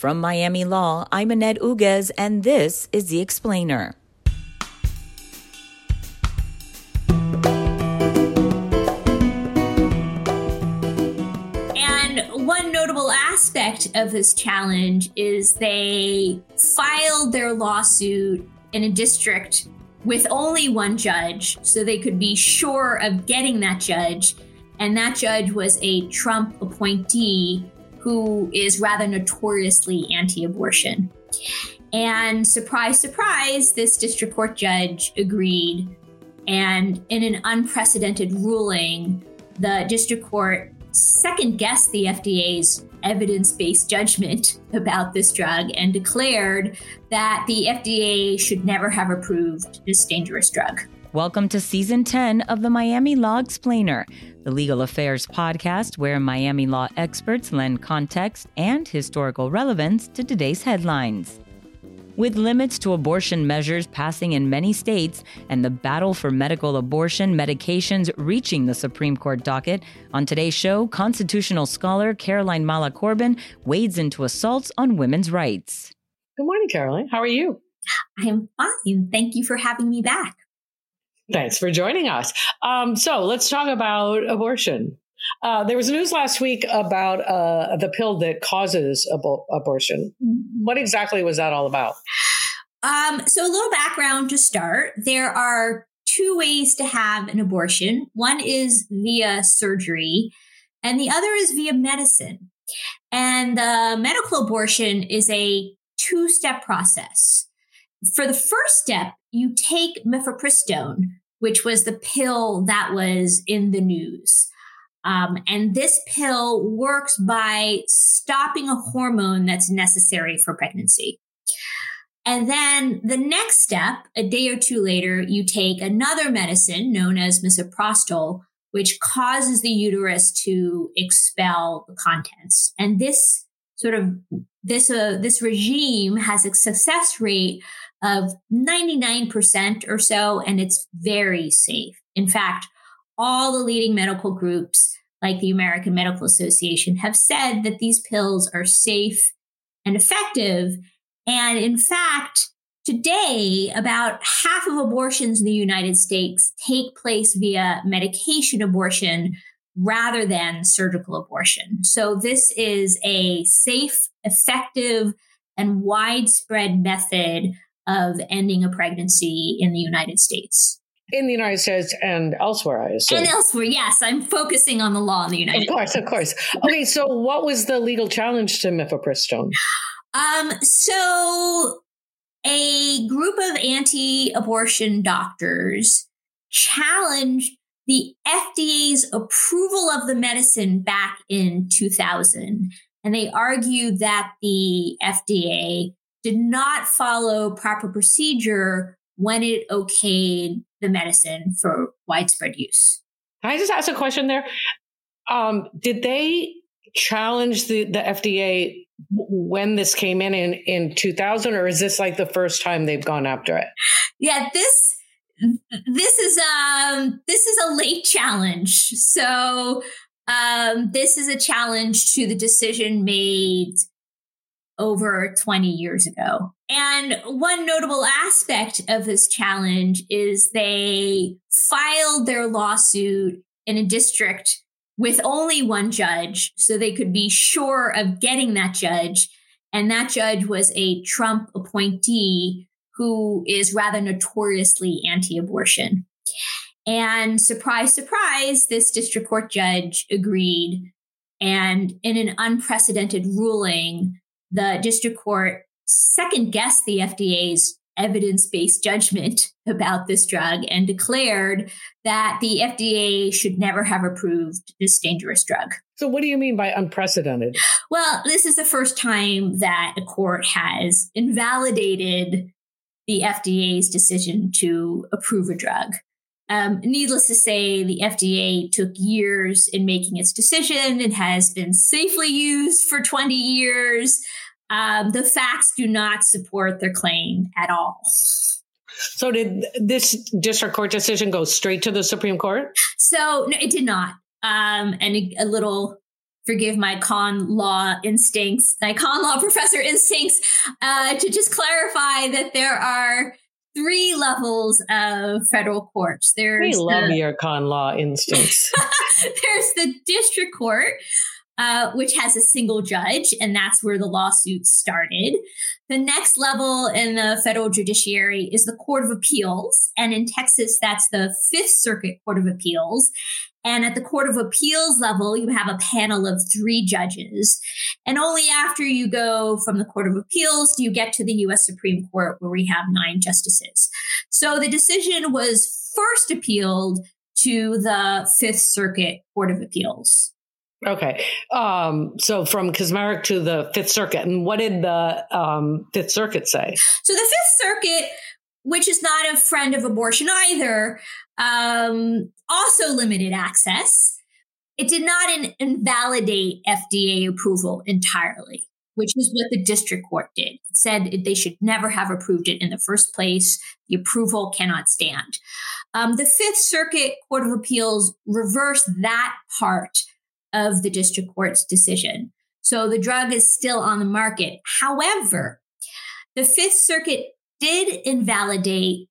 From Miami Law, I'm Annette Uguez, and this is The Explainer. And one notable aspect of this challenge is they filed their lawsuit in a district with only one judge, so they could be sure of getting that judge. And that judge was a Trump appointee who is rather notoriously anti abortion. And surprise, surprise, this district court judge agreed. And in an unprecedented ruling, the district court second guessed the FDA's evidence based judgment about this drug and declared that the FDA should never have approved this dangerous drug. Welcome to season 10 of the Miami Law Explainer, the legal affairs podcast where Miami law experts lend context and historical relevance to today's headlines. With limits to abortion measures passing in many states and the battle for medical abortion medications reaching the Supreme Court docket, on today's show, constitutional scholar Caroline Mala Corbin wades into assaults on women's rights. Good morning, Caroline. How are you? I'm fine. Thank you for having me back. Thanks for joining us. Um, so let's talk about abortion. Uh, there was news last week about uh, the pill that causes abo- abortion. What exactly was that all about? Um, so, a little background to start. There are two ways to have an abortion one is via surgery, and the other is via medicine. And the medical abortion is a two step process. For the first step, you take mifepristone, which was the pill that was in the news. Um, and this pill works by stopping a hormone that's necessary for pregnancy. And then the next step, a day or two later, you take another medicine known as misoprostol, which causes the uterus to expel the contents. And this sort of this uh, this regime has a success rate of 99% or so, and it's very safe. In fact, all the leading medical groups, like the American Medical Association, have said that these pills are safe and effective. And in fact, today, about half of abortions in the United States take place via medication abortion rather than surgical abortion. So this is a safe, effective, and widespread method of ending a pregnancy in the United States. In the United States and elsewhere, I assume. And elsewhere, yes. I'm focusing on the law in the United States. Of course, States. of course. Okay, so what was the legal challenge to mifepristone? Um, so a group of anti-abortion doctors challenged the FDA's approval of the medicine back in 2000. And they argued that the FDA did not follow proper procedure when it okayed the medicine for widespread use. Can I just ask a question there? Um, did they challenge the, the FDA when this came in, in in 2000 or is this like the first time they've gone after it? Yeah, this this is um this is a late challenge. So um this is a challenge to the decision made over 20 years ago. And one notable aspect of this challenge is they filed their lawsuit in a district with only one judge, so they could be sure of getting that judge. And that judge was a Trump appointee who is rather notoriously anti abortion. And surprise, surprise, this district court judge agreed. And in an unprecedented ruling, the district court second guessed the FDA's evidence based judgment about this drug and declared that the FDA should never have approved this dangerous drug. So, what do you mean by unprecedented? Well, this is the first time that a court has invalidated the FDA's decision to approve a drug. Um, needless to say, the FDA took years in making its decision. It has been safely used for 20 years. Um, the facts do not support their claim at all. So, did this district court decision go straight to the Supreme Court? So, no, it did not. Um, and a, a little forgive my con law instincts, my con law professor instincts, uh, to just clarify that there are three levels of federal courts. There's we love the, your con law instincts. there's the district court, uh, which has a single judge, and that's where the lawsuit started. The next level in the federal judiciary is the Court of Appeals. And in Texas, that's the Fifth Circuit Court of Appeals. And at the Court of Appeals level, you have a panel of three judges. And only after you go from the Court of Appeals do you get to the U.S. Supreme Court, where we have nine justices. So the decision was first appealed to the Fifth Circuit Court of Appeals. Okay. Um, so from Kacsmaryk to the Fifth Circuit. And what did the um, Fifth Circuit say? So the Fifth Circuit, which is not a friend of abortion either, um, also limited access. It did not in- invalidate FDA approval entirely, which is what the district court did. It said they should never have approved it in the first place. The approval cannot stand. Um, the Fifth Circuit Court of Appeals reversed that part of the district court's decision. So the drug is still on the market. However, the Fifth Circuit did invalidate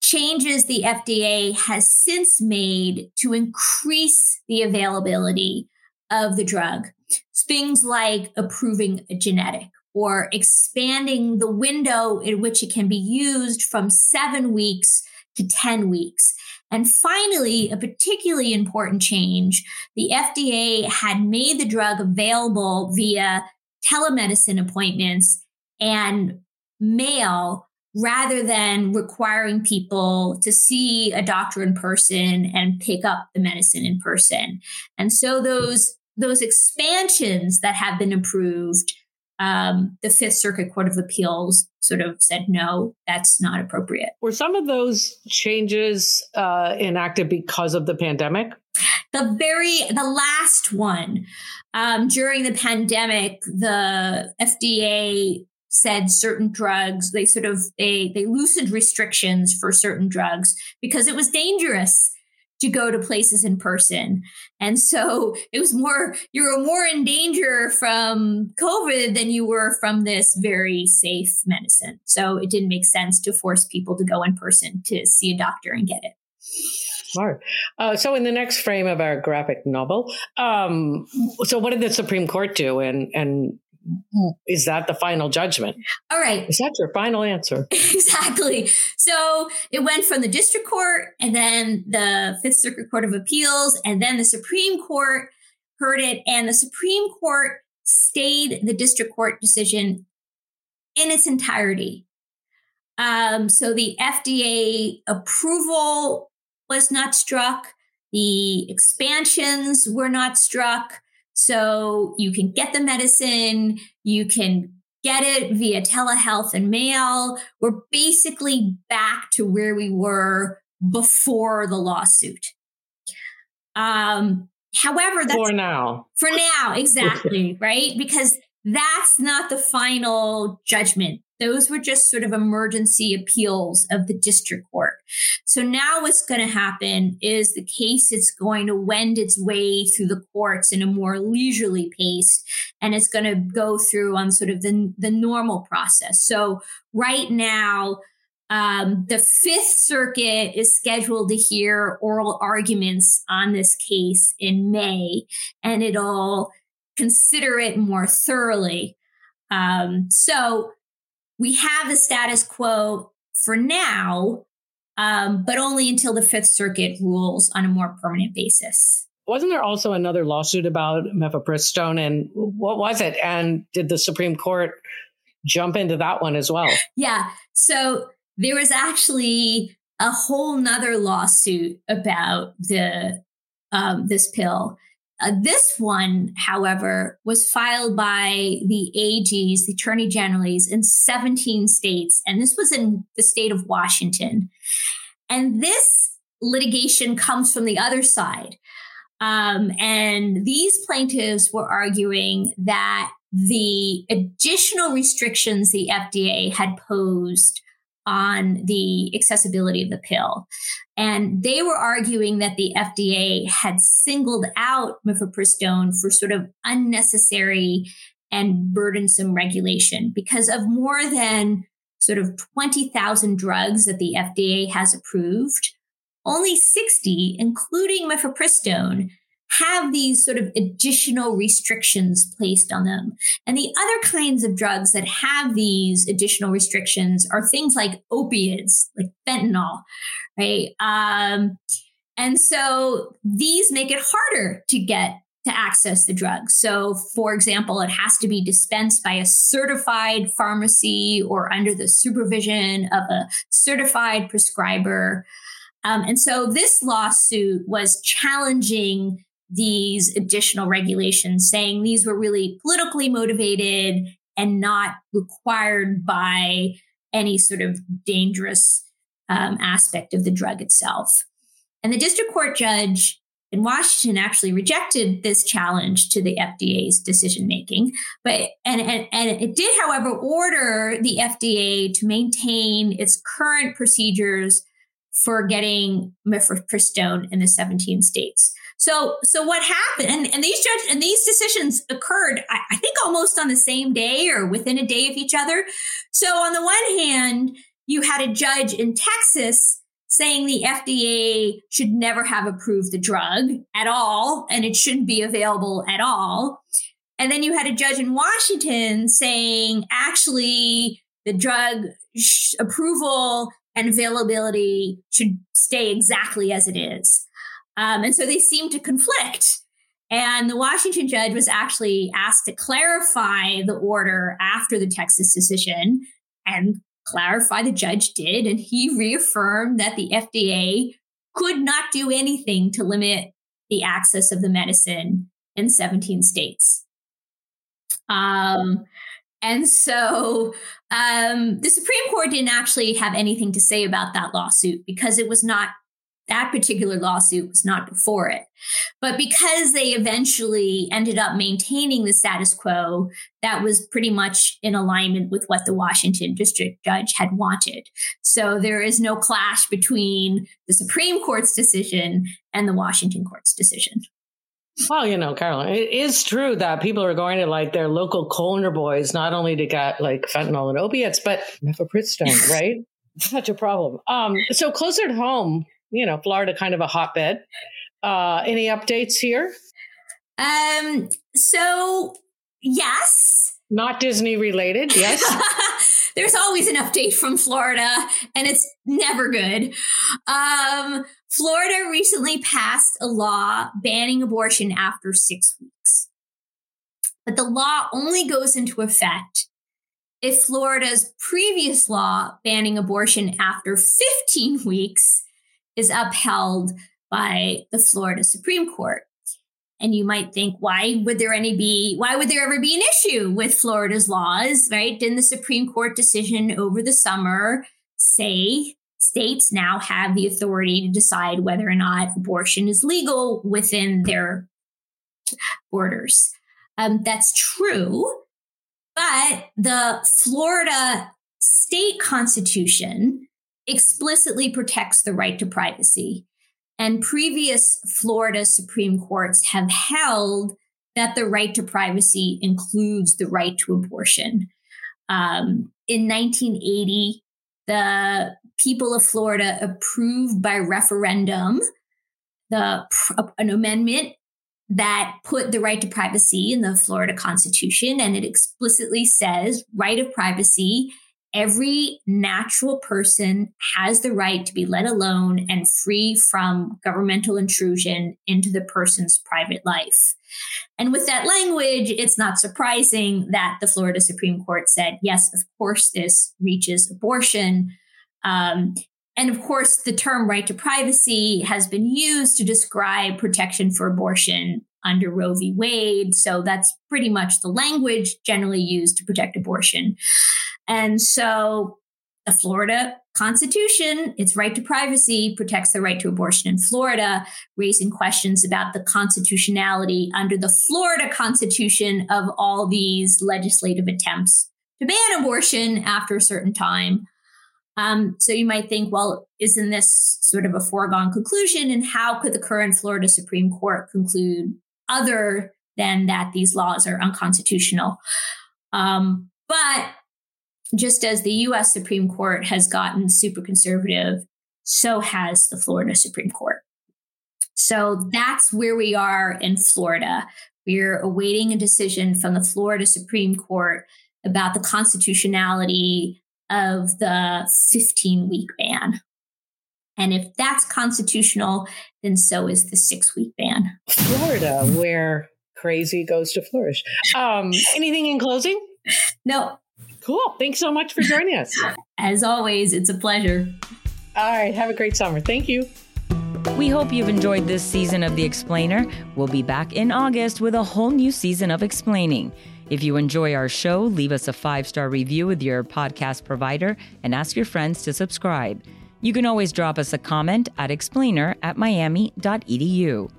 changes the FDA has since made to increase the availability of the drug. Things like approving a genetic or expanding the window in which it can be used from seven weeks to 10 weeks. And finally, a particularly important change the FDA had made the drug available via telemedicine appointments and mail rather than requiring people to see a doctor in person and pick up the medicine in person. And so those those expansions that have been approved um, the Fifth Circuit Court of Appeals sort of said, no, that's not appropriate. Were some of those changes uh, enacted because of the pandemic? The very, the last one um, during the pandemic, the FDA said certain drugs, they sort of, they, they loosened restrictions for certain drugs because it was dangerous to go to places in person. And so it was more, you were more in danger from COVID than you were from this very safe medicine. So it didn't make sense to force people to go in person to see a doctor and get it. Smart. Uh, so, in the next frame of our graphic novel, um, so what did the Supreme Court do, and and is that the final judgment? All right. Is that your final answer? exactly. So it went from the district court and then the Fifth Circuit Court of Appeals and then the Supreme Court heard it. And the Supreme Court stayed the district court decision in its entirety. Um, so the FDA approval was not struck. The expansions were not struck. So you can get the medicine, you can get it via telehealth and mail. We're basically back to where we were before the lawsuit. Um, however, that's for now. For now, exactly, right? Because that's not the final judgment. Those were just sort of emergency appeals of the district court. So now what's going to happen is the case is going to wend its way through the courts in a more leisurely pace and it's going to go through on sort of the, the normal process. So right now, um, the Fifth Circuit is scheduled to hear oral arguments on this case in May, and it'll consider it more thoroughly. Um, so we have the status quo for now, um, but only until the Fifth Circuit rules on a more permanent basis. Wasn't there also another lawsuit about mifepristone? And what was it? And did the Supreme Court jump into that one as well? Yeah. So there was actually a whole nother lawsuit about the um, this pill uh, this one, however, was filed by the AGs, the attorney generals in 17 states, and this was in the state of Washington. And this litigation comes from the other side. Um, and these plaintiffs were arguing that the additional restrictions the FDA had posed on the accessibility of the pill. And they were arguing that the FDA had singled out mifepristone for sort of unnecessary and burdensome regulation because of more than sort of 20,000 drugs that the FDA has approved. Only 60, including mifepristone, have these sort of additional restrictions placed on them. And the other kinds of drugs that have these additional restrictions are things like opiates, like fentanyl, right? Um, and so these make it harder to get to access the drug. So, for example, it has to be dispensed by a certified pharmacy or under the supervision of a certified prescriber. Um, and so this lawsuit was challenging these additional regulations, saying these were really politically motivated and not required by any sort of dangerous um, aspect of the drug itself. And the district court judge in Washington actually rejected this challenge to the FDA's decision making. But and, and and it did, however, order the FDA to maintain its current procedures for getting mifepristone in the 17 states. So, so what happened? And, and these judge and these decisions occurred, I, I think, almost on the same day or within a day of each other. So, on the one hand, you had a judge in Texas saying the FDA should never have approved the drug at all, and it shouldn't be available at all. And then you had a judge in Washington saying, actually, the drug sh- approval and availability should stay exactly as it is. Um, and so they seem to conflict. And the Washington judge was actually asked to clarify the order after the Texas decision and clarify the judge did. And he reaffirmed that the FDA could not do anything to limit the access of the medicine in 17 states. Um, and so um, the Supreme Court didn't actually have anything to say about that lawsuit because it was not that particular lawsuit was not before it. But because they eventually ended up maintaining the status quo, that was pretty much in alignment with what the Washington district judge had wanted. So there is no clash between the Supreme Court's decision and the Washington court's decision. Well, you know, Caroline, it is true that people are going to like their local corner boys, not only to get like fentanyl and opiates, but mifepristone, right? Such a problem. Um, so closer to home, you know, Florida kind of a hotbed. Uh, any updates here? Um, so yes. Not Disney related, yes. There's always an update from Florida, and it's never good. Um, Florida recently passed a law banning abortion after six weeks. But the law only goes into effect if Florida's previous law banning abortion after 15 weeks is upheld by the Florida Supreme Court. And you might think, why would there any be, why would there ever be an issue with Florida's laws, right? Didn't the Supreme Court decision over the summer say states now have the authority to decide whether or not abortion is legal within their borders? Um, that's true. But the Florida state constitution explicitly protects the right to privacy. And previous Florida Supreme Courts have held that the right to privacy includes the right to abortion. Um, in 1980, the people of Florida approved by referendum the an amendment that put the right to privacy in the Florida Constitution, and it explicitly says right of privacy every natural person has the right to be let alone and free from governmental intrusion into the person's private life. And with that language, it's not surprising that the Florida Supreme Court said, yes, of course, this reaches abortion. Um, and of course, the term right to privacy has been used to describe protection for abortion under Roe v. Wade. So that's pretty much the language generally used to protect abortion. And so the Florida Constitution, its right to privacy, protects the right to abortion in Florida, raising questions about the constitutionality under the Florida Constitution of all these legislative attempts to ban abortion after a certain time. Um, so you might think, well, isn't this sort of a foregone conclusion? And how could the current Florida Supreme Court conclude other than that these laws are unconstitutional? Um, but just as the US Supreme Court has gotten super conservative, so has the Florida Supreme Court. So that's where we are in Florida. We're awaiting a decision from the Florida Supreme Court about the constitutionality of the 15 week ban. And if that's constitutional, then so is the six week ban. Florida, where crazy goes to flourish. Um, anything in closing? No. Cool. Thanks so much for joining us. As always, it's a pleasure. All right. Have a great summer. Thank you. We hope you've enjoyed this season of The Explainer. We'll be back in August with a whole new season of explaining. If you enjoy our show, leave us a five star review with your podcast provider and ask your friends to subscribe. You can always drop us a comment at explainer at miami.edu.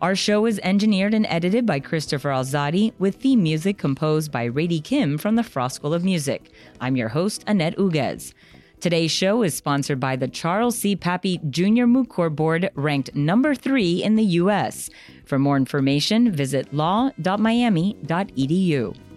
Our show is engineered and edited by Christopher Alzadi, with theme music composed by Rady Kim from the Frost School of Music. I'm your host, Annette Uguez. Today's show is sponsored by the Charles C. Papy Jr. Court Board, ranked number three in the U.S. For more information, visit law.miami.edu.